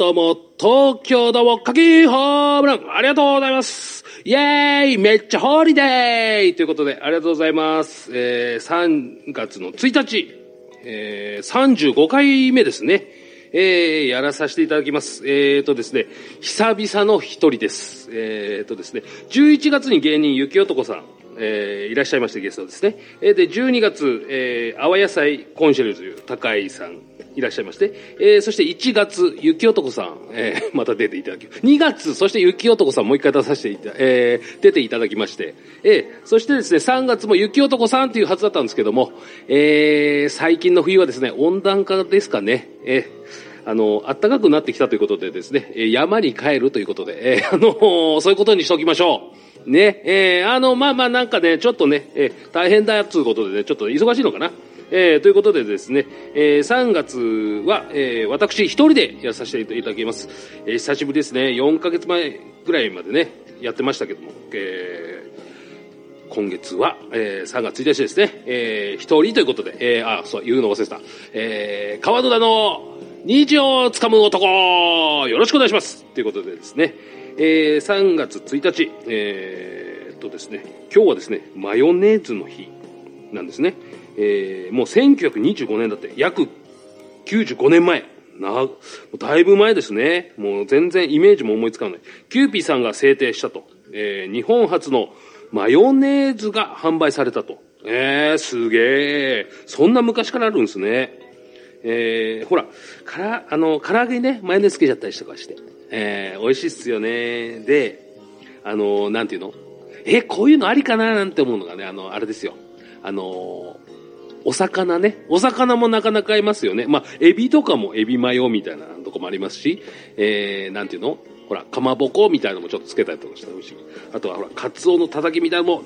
とも、東京ども、かきホームランありがとうございますイェーイめっちゃホーリデーということで、ありがとうございます。えー、3月の1日、えー、35回目ですね。えー、やらさせていただきます。えーとですね、久々の一人です。えーとですね、11月に芸人ゆきおとこさん、えーいらっしゃいましてゲストですね。えーで、12月、えー、泡野菜コンシェルジュ高井さんいらっしゃいまして、えーそして1月、ゆきおとこさん、えー また出ていただき、2月、そしてゆきおとこさんもう一回出させていた、えー出ていただきまして、えーそしてですね、3月もゆきおとこさんというはずだったんですけども、えー最近の冬はですね、温暖化ですかね、えーあの、暖かくなってきたということでですね、山に帰るということで、えーあのそういうことにしておきましょう。ね、えーあの、まあまあなんかね、ちょっとね、えー大変だということでね、ちょっと忙しいのかな。えーということでですね、えー3月は、えー私一人でやらさせていただきます。えー久しぶりですね、4ヶ月前ぐらいまでね、やってましたけども、えー今月は、えー3月1日ですね、えー一人ということで、えーあ、そう、言うの忘れてた。えー川野田の虹をつかむ男よろしくお願いしますということでですね、えー3月1日、えーっとですね、今日はですね、マヨネーズの日なんですね。えーもう1925年だって、約95年前。な、だいぶ前ですね。もう全然イメージも思いつかない。キューピーさんが制定したと。えー日本初のマヨネーズが販売されたと。えー、すげえ。そんな昔からあるんですね。えー、ほら、から、あの、唐揚げにね、マヨネーズつけちゃったりとかして。えー、美味しいっすよね。で、あの、なんていうの？え、こういうのありかななんて思うのがね、あの、あれですよ。あの、お魚ね。お魚もなかなかいますよね。まあ、エビとかもエビマヨみたいなとこもありますし、えー、なんていうの？ほら、かまぼこみたいなのもちょっとつけたりとかして美味しい。あとはほら、カツオのたたきみたいなのも、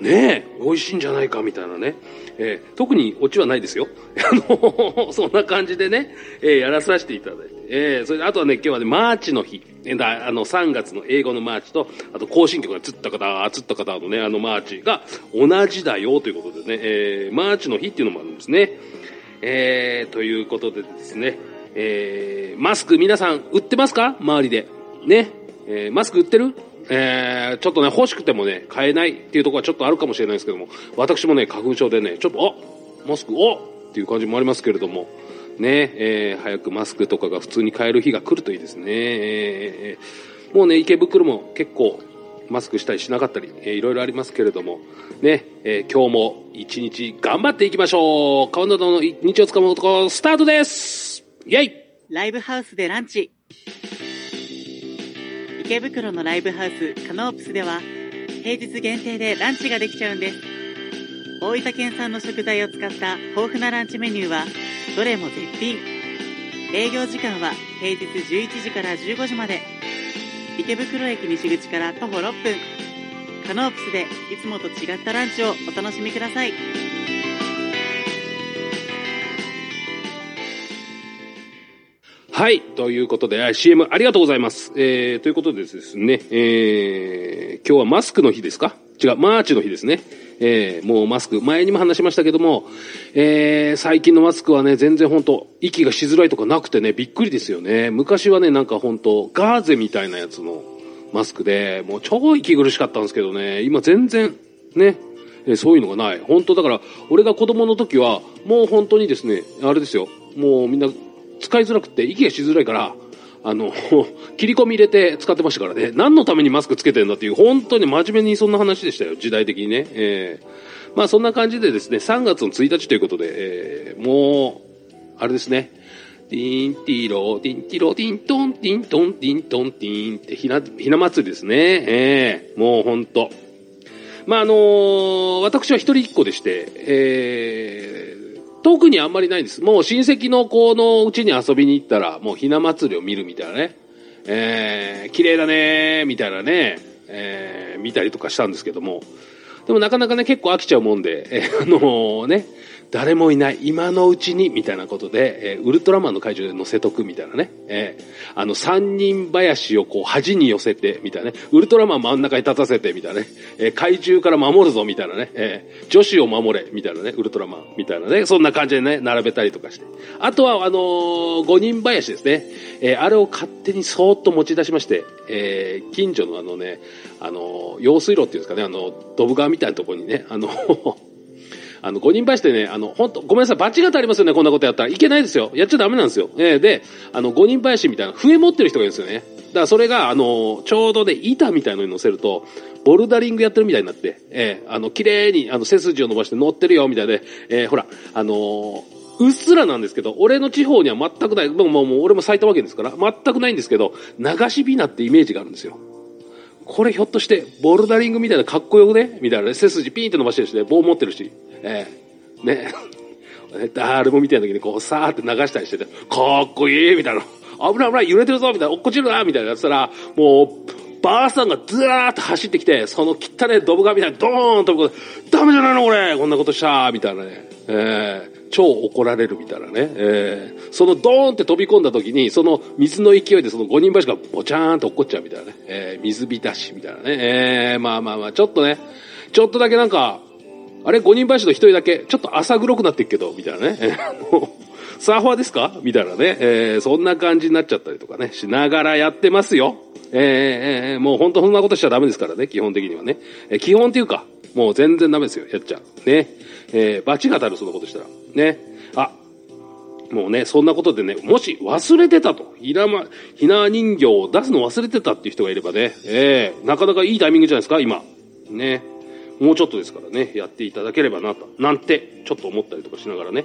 ねえ、美味しいんじゃないかみたいなね。えー特にオチはないですよ。あの、そんな感じでね、えーやらさせていただいて。えーそれ、あとはね、今日はね、マーチの日。えーだあの、3月の英語のマーチと、あと、行進曲がつった方、つった方のね、あのマーチが同じだよということでね、えーマーチの日っていうのもあるんですね。えーということでですね、えーマスク皆さん売ってますか？周りで。ね。えーマスク売ってる？えーちょっとね、欲しくてもね、買えないっていうところはちょっとあるかもしれないですけども、私もね、花粉症でね、ちょっと、あマスク、おっていう感じもありますけれども、ね、えー早くマスクとかが普通に買える日が来るといいですね。えーもうね、池袋も結構、マスクしたりしなかったり、えーいろいろありますけれども、ね、えー今日も一日頑張っていきましょう。川野の日をつかむ男、スタートです。イェイ。ライブハウスでランチ。池袋のライブハウスカノープスでは平日限定でランチができちゃうんです。大分県産の食材を使った豊富なランチメニューはどれも絶品。営業時間は平日11時から15時まで。池袋駅西口から徒歩6分。カノープスでいつもと違ったランチをお楽しみください。はい。ということで、CM ありがとうございます。えー、ということでですね、えー、今日はマスクの日ですか？違う、マーチの日ですね。えー、もうマスク、前にも話しましたけども、えー、最近のマスクはね、全然本当息がしづらいとかなくてね、びっくりですよね。昔はね、なんか本当ガーゼみたいなやつのマスクで、もう超息苦しかったんですけどね、今全然、ね、えそういうのがない。本当だから、俺が子供の時は、もう本当にですね、あれですよ、もうみんな使いづらくて息がしづらいから、あの、切り込み入れて使ってましたからね。何のためにマスクつけてんだっていう、本当に真面目にそんな話でしたよ、時代的にね。えーまあそんな感じでですね、3月の1日ということで、えーもう、あれですね。ティンティロー、ティンティロー、ティントン、ティントン、ティントン、ティンってひな、ひな祭りですね。えーもう本当まああのー私は一人一個でして、えー特にあんまりないんです。もう親戚の子のうちに遊びに行ったら、もうひな祭りを見るみたいなね。えー、綺麗だねー、みたいなね、えー見たりとかしたんですけども。でもなかなかね、結構飽きちゃうもんで、えーあのーね、誰もいない、今のうちに、みたいなことで、えーウルトラマンの怪獣で乗せとくみたいなね。えーあの、三人林をこう、端に寄せて、みたいなね。ウルトラマン真ん中に立たせて、みたいなね。えー怪獣から守るぞ、みたいなね。え女子を守れ、みたいなね。ウルトラマン、みたいなね。そんな感じでね、並べたりとかして。あとは、あのー五人林ですね。えあれを勝手にそーっと持ち出しまして、え近所のあのね、あの用水路っていうんですかね、あの、ドブ川みたいなところにね、あの、あの、五人林ってね、あの、本当ごめんなさい、罰が当たりますよね、こんなことやったら。いけないですよ。やっちゃダメなんですよ。えーで、あの、五人林みたいな、笛持ってる人がいるんですよね。だからそれが、あの、ちょうどで、板みたいのに乗せると、ボルダリングやってるみたいになって、えーあの、綺麗に、あの、背筋を伸ばして乗ってるよ、みたいで、えーほら、あのーうっすらなんですけど、俺の地方には全くない、もう、もう、もう俺も埼玉県ですから、全くないんですけど、流しびなってイメージがあるんですよ。これひょっとして、ボルダリングみたいなかっこよくね？みたいなね、背筋ピーンって伸ばしてるしね、棒持ってるし、ええね。誰も見てない時にこう、さーって流したりしてて、かっこいいみたいな。危ない危ない、揺れてるぞみたいな、落っこちるなみたいなやつたら、もう、ばあさんがずらーっと走ってきて、その汚ねドブ川みたいにドーンと飛ぶこと、ダメじゃないのこれこんなことしたみたいなね。ええ超怒られるみたいなね。ええそのドーンって飛び込んだ時に、その水の勢いでその五人橋がボチャーンと落っこっちゃうみたいなね。ええ水浸しみたいなね。ええまあまあまあ、ちょっとね、ちょっとだけなんか、あれ五人橋の一人だけ、ちょっと浅黒くなってるけど、みたいなね。サーファーですか？みたいなね。えーそんな感じになっちゃったりとかね、しながらやってますよ。えーえもう本当そんなことしちゃダメですからね、基本的にはね。えー基本っていうか、もう全然ダメですよ、やっちゃう。ね。えー、罰が当たる、そんなことしたら。ね。あ、もうね、そんなことでね、もし忘れてたと、ひなま、ひな人形を出すの忘れてたっていう人がいればね、ええなかなかいいタイミングじゃないですか、今。ね。もうちょっとですからね、やっていただければなと、なんて、ちょっと思ったりとかしながらね、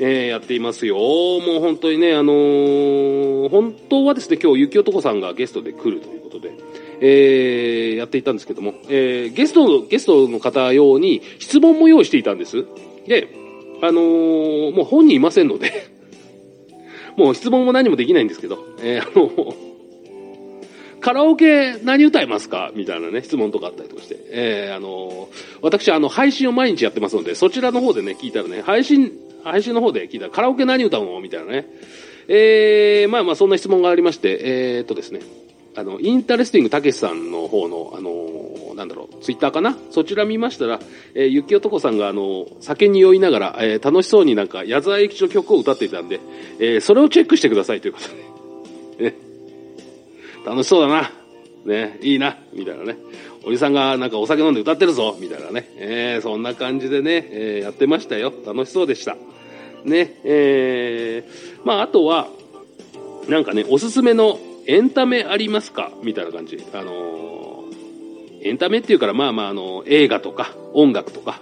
えーやっていますよ。もう本当にね、あのー本当はですね、今日、ゆきおとこさんがゲストで来るということで、えーやっていたんですけども、えーゲストの、ゲストの方用に質問も用意していたんです。で、あのーもう本人いませんので、もう質問も何もできないんですけど、えーあのカラオケ何歌いますか？みたいなね、質問とかあったりとかして。えーあのー私、あの、配信を毎日やってますので、そちらの方でね、聞いたらね、配信、配信の方で聞いたら、カラオケ何歌う？のみたいなね。えーまあまあ、そんな質問がありまして、えーっとですね、あの、インタレスティングたけしさんの方の、あのーなんだろう、ツイッターかな？そちら見ましたら、えー、ゆきおとこさんが、あの酒に酔いながら、えー楽しそうになんか、矢沢永吉の曲を歌っていたんで、えーそれをチェックしてくださいということで。ね。楽しそうだな。ね、いいな、みたいなね。おじさんがなんかお酒飲んで歌ってるぞ、みたいなね。えーそんな感じでね、えーやってましたよ。楽しそうでした。ね、えーまあ、あとは、なんかね、おすすめのエンタメありますか？みたいな感じ。あのーエンタメっていうから、まあまあ、あの、映画とか、音楽とか、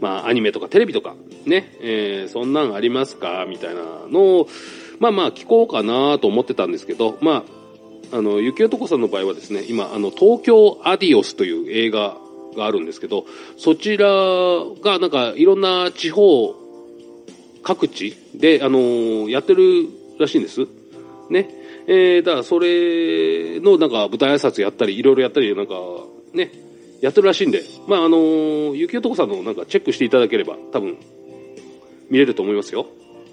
まあ、アニメとかテレビとか、ね、えーそんなんありますか？みたいなのを、まあまあ、聞こうかなと思ってたんですけど、まあ、あの、ゆきおとこさんの場合はですね、今、あの、東京アディオスという映画があるんですけど、そちらが、なんか、いろんな地方、各地で、あのーやってるらしいんです。ね。えー、だからそれのなんか舞台挨拶やったり、いろいろやったり、なんかね、やってるらしいんで、まああのーゆきおとこさんのなんかチェックしていただければ、多分、見れると思いますよ。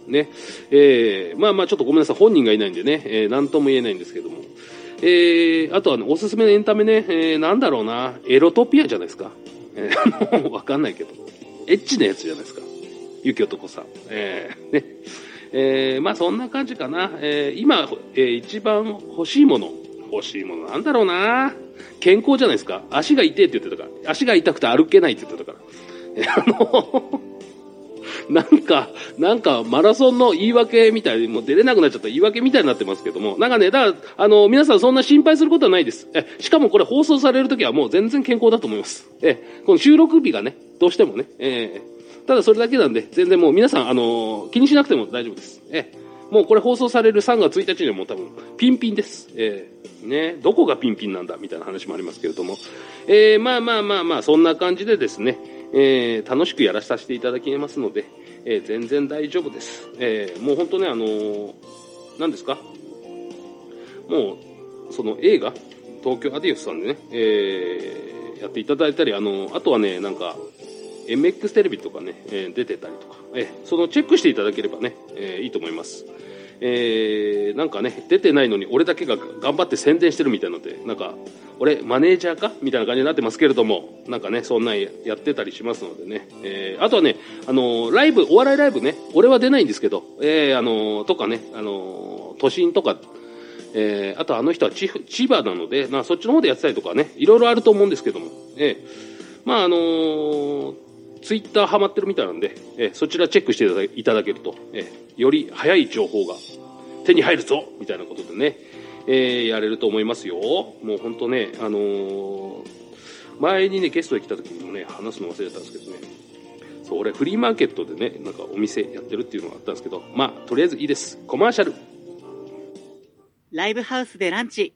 ね。えー、まあまあちょっとごめんなさい、本人がいないんでね、えー、なんとも言えないんですけども。えー、あとはね、おすすめのエンタメね、えー、なんだろうな、エロトピアじゃないですか。えー、あのわかんないけど、エッチなやつじゃないですか。ゆきおとこさん。えー、ね。えー、まあそんな感じかな。えー、今、えー一番欲しいもの。欲しいものなんだろうな。健康じゃないですか。足が痛いって言ってたから。足が痛くて歩けないって言ってたから。あの、なんか、なんか、マラソンの言い訳みたいに、もう出れなくなっちゃった言い訳みたいになってますけども、なんかね、だから、あの、皆さんそんな心配することはないです。え、しかもこれ放送されるときはもう全然健康だと思います。え、この収録日がね、どうしてもね、えーただそれだけなんで、全然もう皆さん、あの気にしなくても大丈夫です。え、もうこれ放送される3月1日にはもう多分、ピンピンです。えーね、どこがピンピンなんだみたいな話もありますけれども、えーまあまあまあまあ、そんな感じでですね、えー楽しくやらさせていただきますので、えー全然大丈夫です。えーもう本当ね、あのー何ですか？もう、その映画、東京アディオスさんでね、えーやっていただいたり、あのあとはね、なんか、MX テレビとかね、えー出てたりとか、えーそのチェックしていただければね、えーいいと思います。えーなんかね、出てないのに俺だけが頑張って宣伝してるみたいなので、なんか、俺マネージャーか？みたいな感じになってますけれども、なんかね、そんなんやってたりしますのでね、えーあとはね、あのーライブ、お笑いライブね、俺は出ないんですけど、えーあのとかね、あの都心とか、えあとあの人は千葉なので、まあ、そっちの方でやってたりとかね、いろいろあると思うんですけども、えまああのツイッターハマってるみたいなんで、えーそちらチェックしていただけると、えーより早い情報が手に入るぞみたいなことでね、えーやれると思いますよ。もう本当ね、あのー前にね、ゲストで来た時にもね、話すの忘れてたんですけどね、そう、俺フリーマーケットでね、なんかお店やってるっていうのがあったんですけど、まあ、とりあえずいいです。コマーシャル。ライブハウスでランチ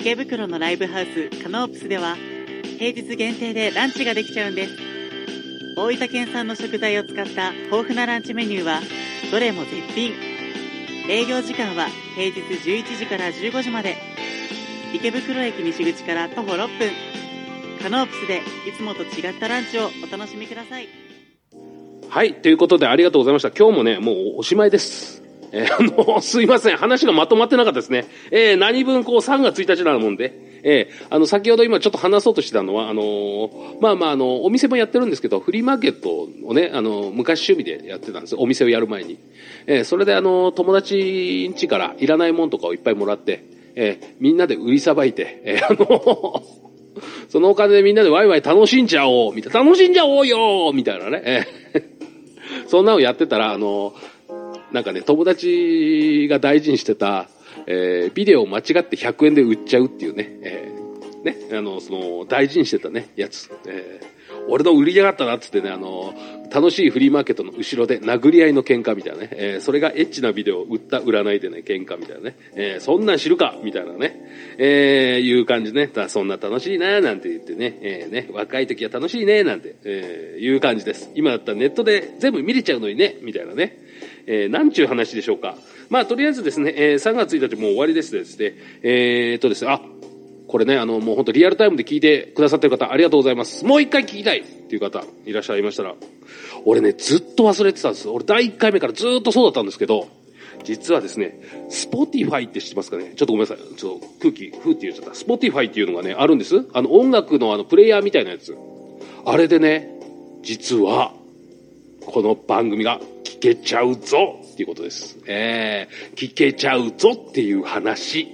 池袋のライブハウスカノープスでは平日限定でランチができちゃうんです大分県産の食材を使った豊富なランチメニューはどれも絶品営業時間は平日11時から15時まで池袋駅西口から徒歩6分カノープスでいつもと違ったランチをお楽しみくださいはい、ということでありがとうございました。今日もね、もうおしまいです。えーあの、すいません。話がまとまってなかったですね。えー何分こう3月1日なもんで、えーあの、先ほど今ちょっと話そうとしてたのは、あのーまあまあ、あの、お店もやってるんですけど、フリーマーケットをね、あの、昔趣味でやってたんですよ。お店をやる前に。えーそれであの、友達ん家からいらないもんとかをいっぱいもらって、えーみんなで売りさばいて、えーあの、そのお金でみんなでワイワイ楽しんじゃおうみたいな、楽しんじゃおうよみたいなね。えーそんなのやってたら、あの、なんかね、友達が大事にしてた、えービデオを間違って100円で売っちゃうっていうね、えーね、あの、その、大事にしてたね、やつ。えー俺の売りやがったなっつってね、あの、楽しいフリーマーケットの後ろで殴り合いの喧嘩みたいなね、えーそれがエッチなビデオを売った占いでね、喧嘩みたいなね、えーそんなん知るかみたいなね、えーいう感じね、だそんな楽しいなーなんて言ってね、えーね、若い時は楽しいねーなんて、えーいう感じです。今だったらネットで全部見れちゃうのにね、みたいなね。えー、なんちゅう話でしょうか。まあ、とりあえずですね、えー3月1日もう終わりですですね、えーっとですね、あ、これね、あの、もう本当リアルタイムで聞いてくださってる方、ありがとうございます。もう一回聞きたいっていう方、いらっしゃいましたら、俺ね、ずっと忘れてたんです。俺第1回目からずっとそうだったんですけど、実はですね、スポティファイって知ってますかね？ちょっとごめんなさい。ちょっと空気、ふーって言っちゃった。スポティファイっていうのがね、あるんです。あの、音楽のあの、プレイヤーみたいなやつ。あれでね、実は、この番組が聞けちゃうぞっていうことです。えー、聞けちゃうぞっていう話。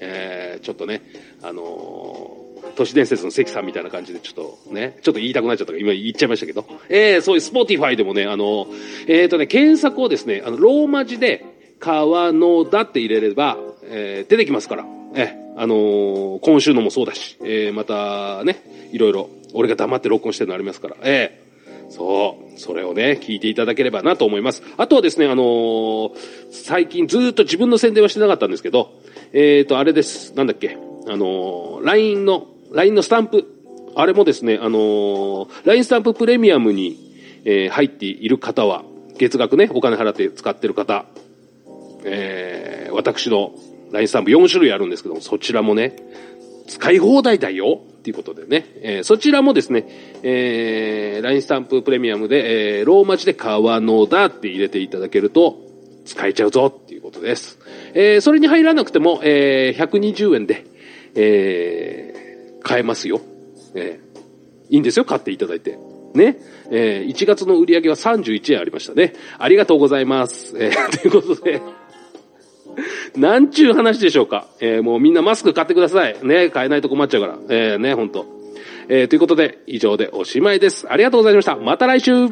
えー、ちょっとね、あのー都市伝説の関さんみたいな感じでちょっとね、ちょっと言いたくなっちゃったから今言っちゃいましたけど、えー、そういうスポティファイでもね、あのえーとね、検索をですね、あの、ローマ字で、川のだって入れれば、えー出てきますから、えーあの今週のもそうだし、えーまたね、いろいろ、俺が黙って録音してるのありますから、えーそう。それをね、聞いていただければなと思います。あとはですね、あのー最近ずっと自分の宣伝はしてなかったんですけど、えっ、と、あれです。なんだっけ。あのー LINE の、LINE のスタンプ。あれもですね、あのー LINE スタンププレミアムに、えー入っている方は、月額ね、お金払って使ってる方、えー私の LINE スタンプ4種類あるんですけども、そちらもね、使い放題だよっていうことでね、えーそちらもですね、えー、LINE スタンププレミアムで、えーローマ字で川野だって入れていただけると、使えちゃうぞっていうことです。えーそれに入らなくても、えー120円で、えー買えますよ。えーいいんですよ、買っていただいて。ね。えー1月の売り上げは31円ありましたね。ありがとうございます。えーということで、なんちゅう話でしょうか。えーもうみんなマスク買ってください。ね、買えないと困っちゃうから。えーね、ほんと。えーということで、以上でおしまいです。ありがとうございました。また来週